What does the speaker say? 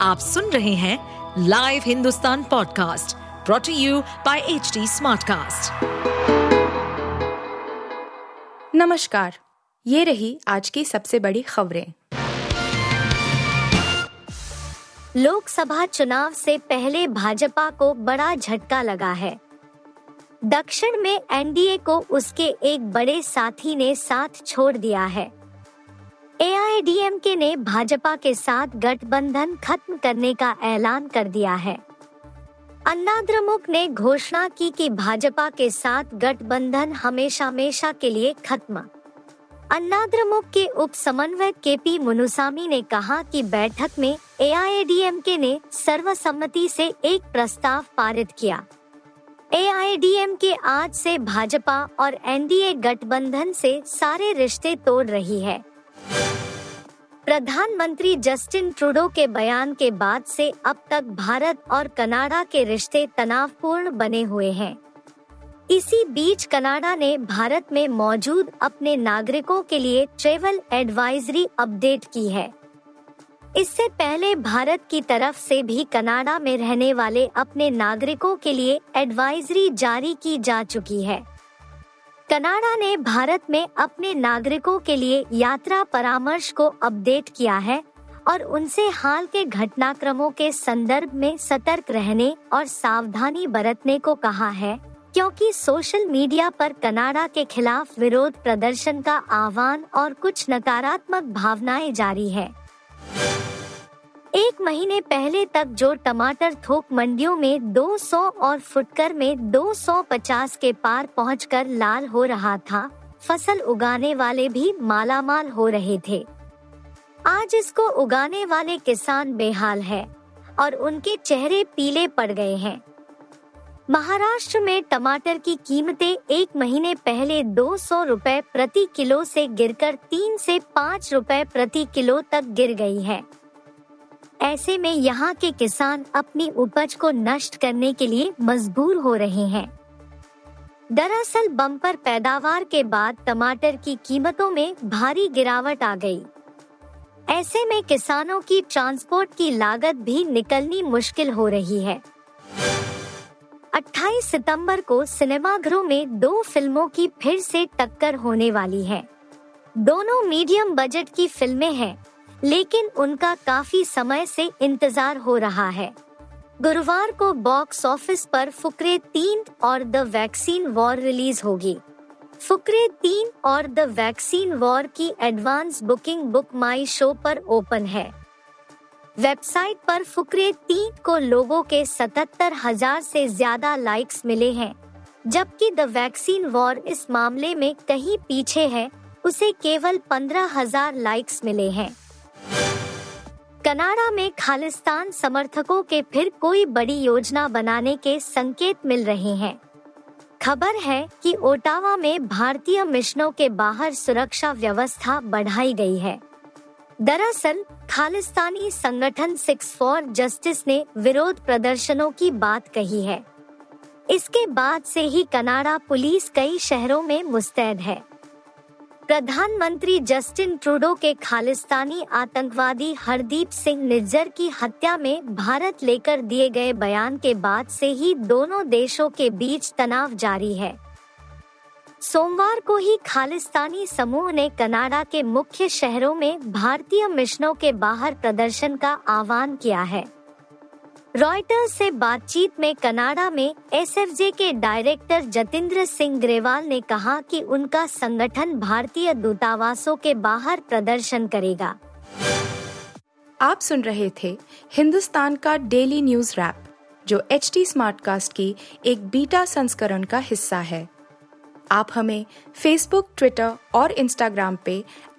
आप सुन रहे हैं live Hindustan podcast brought to you by H Smartcast. नमस्कार ये रही आज की सबसे बड़ी खबरें। लोकसभा चुनाव से पहले भाजपा को बड़ा झटका लगा है। दक्षिण में एनडीए को उसके एक बड़े साथी ने साथ छोड़ दिया है। एआईडीएमके ने भाजपा के साथ गठबंधन खत्म करने का ऐलान कर दिया है। अन्नाद्रमुक ने घोषणा की कि भाजपा के साथ गठबंधन हमेशा हमेशा के लिए खत्म। अन्नाद्रमुक के उप समन्वयक के पी मुनुसामी ने कहा कि बैठक में एआईएडीएमके ने सर्वसम्मति से एक प्रस्ताव पारित किया। एआईएडीएमके आज से भाजपा और एनडीए गठबंधन से सारे रिश्ते तोड़ रही है। प्रधानमंत्री जस्टिन ट्रूडो के बयान के बाद से अब तक भारत और कनाडा के रिश्ते तनावपूर्ण बने हुए हैं। इसी बीच कनाडा ने भारत में मौजूद अपने नागरिकों के लिए ट्रेवल एडवाइजरी अपडेट की है। इससे पहले भारत की तरफ़ से भी कनाडा में रहने वाले अपने नागरिकों के लिए एडवाइजरी जारी की जा चुकी है। कनाडा ने भारत में अपने नागरिकों के लिए यात्रा परामर्श को अपडेट किया है और उनसे हाल के घटनाक्रमों के संदर्भ में सतर्क रहने और सावधानी बरतने को कहा है, क्योंकि सोशल मीडिया पर कनाडा के खिलाफ विरोध प्रदर्शन का आह्वान और कुछ नकारात्मक भावनाएँ जारी है। एक महीने पहले तक जो टमाटर थोक मंडियों में 200 और फुटकर में 250 के पार पहुंचकर लाल हो रहा था, फ़सल उगाने वाले भी मालामाल हो रहे थे। आज इसको उगाने वाले किसान बेहाल है और उनके चेहरे पीले पड़ गए हैं। महाराष्ट्र में टमाटर की कीमतें एक महीने पहले 200 रुपए प्रति किलो से गिरकर तीन से पाँच रुपए प्रति किलो तक गिर गई है। ऐसे में यहाँ के किसान अपनी उपज को नष्ट करने के लिए मजबूर हो रहे हैं। दरअसल बम्पर पैदावार के बाद टमाटर की कीमतों में भारी गिरावट आ गई। ऐसे में किसानों की ट्रांसपोर्ट की लागत भी निकलनी मुश्किल हो रही है। 28 सितंबर को सिनेमाघरों में दो फ़िल्मों की फिर से टक्कर होने वाली है। दोनों मीडियम बजट की फ़िल्में हैं। लेकिन उनका काफ़ी समय से इंतज़ार हो रहा है। गुरुवार को बॉक्स ऑफ़िस पर फुकरे तीन और द वैक्सीन वॉर रिलीज़ होगी। फुकरे तीन और द वैक्सीन वॉर की advance booking book my show पर ओपन है। वेबसाइट पर फुकरे तीन को लोगों के सतहत्तर हज़ार से ज़्यादा लाइक्स मिले हैं, जबकि द वैक्सीन वॉर इस मामले में कहीं पीछे है, उसे केवल पंद्रह हज़ार लाइक्स मिले हैं। कनाडा में खालिस्तान समर्थकों के फिर कोई बड़ी योजना बनाने के संकेत मिल रहे हैं। खबर है कि ओटावा में भारतीय मिशनों के बाहर सुरक्षा व्यवस्था बढ़ाई गई है। दरअसल, खालिस्तानी संगठन सिक्स फॉर जस्टिस ने विरोध प्रदर्शनों की बात कही है। इसके बाद से ही कनाडा पुलिस कई शहरों में मुस्तैद है। प्रधानमंत्री जस्टिन ट्रूडो के खालिस्तानी आतंकवादी हरदीप सिंह निज्जर की हत्या में भारत लेकर दिए गए बयान के बाद से ही दोनों देशों के बीच तनाव जारी है। सोमवार को ही खालिस्तानी समूह ने कनाडा के मुख्य शहरों में भारतीय मिशनों के बाहर प्रदर्शन का आह्वान किया है। रॉयटर्स से बातचीत में कनाडा में एसएफजे के डायरेक्टर जतिंद्र सिंह ग्रेवाल ने कहा कि उनका संगठन भारतीय दूतावासों के बाहर प्रदर्शन करेगा। आप सुन रहे थे हिंदुस्तान का डेली न्यूज़ रैप, जो एच टी स्मार्टकास्ट की एक बीटा संस्करण का हिस्सा है। आप हमें फेसबुक ट्विटर और इंस्टाग्राम पे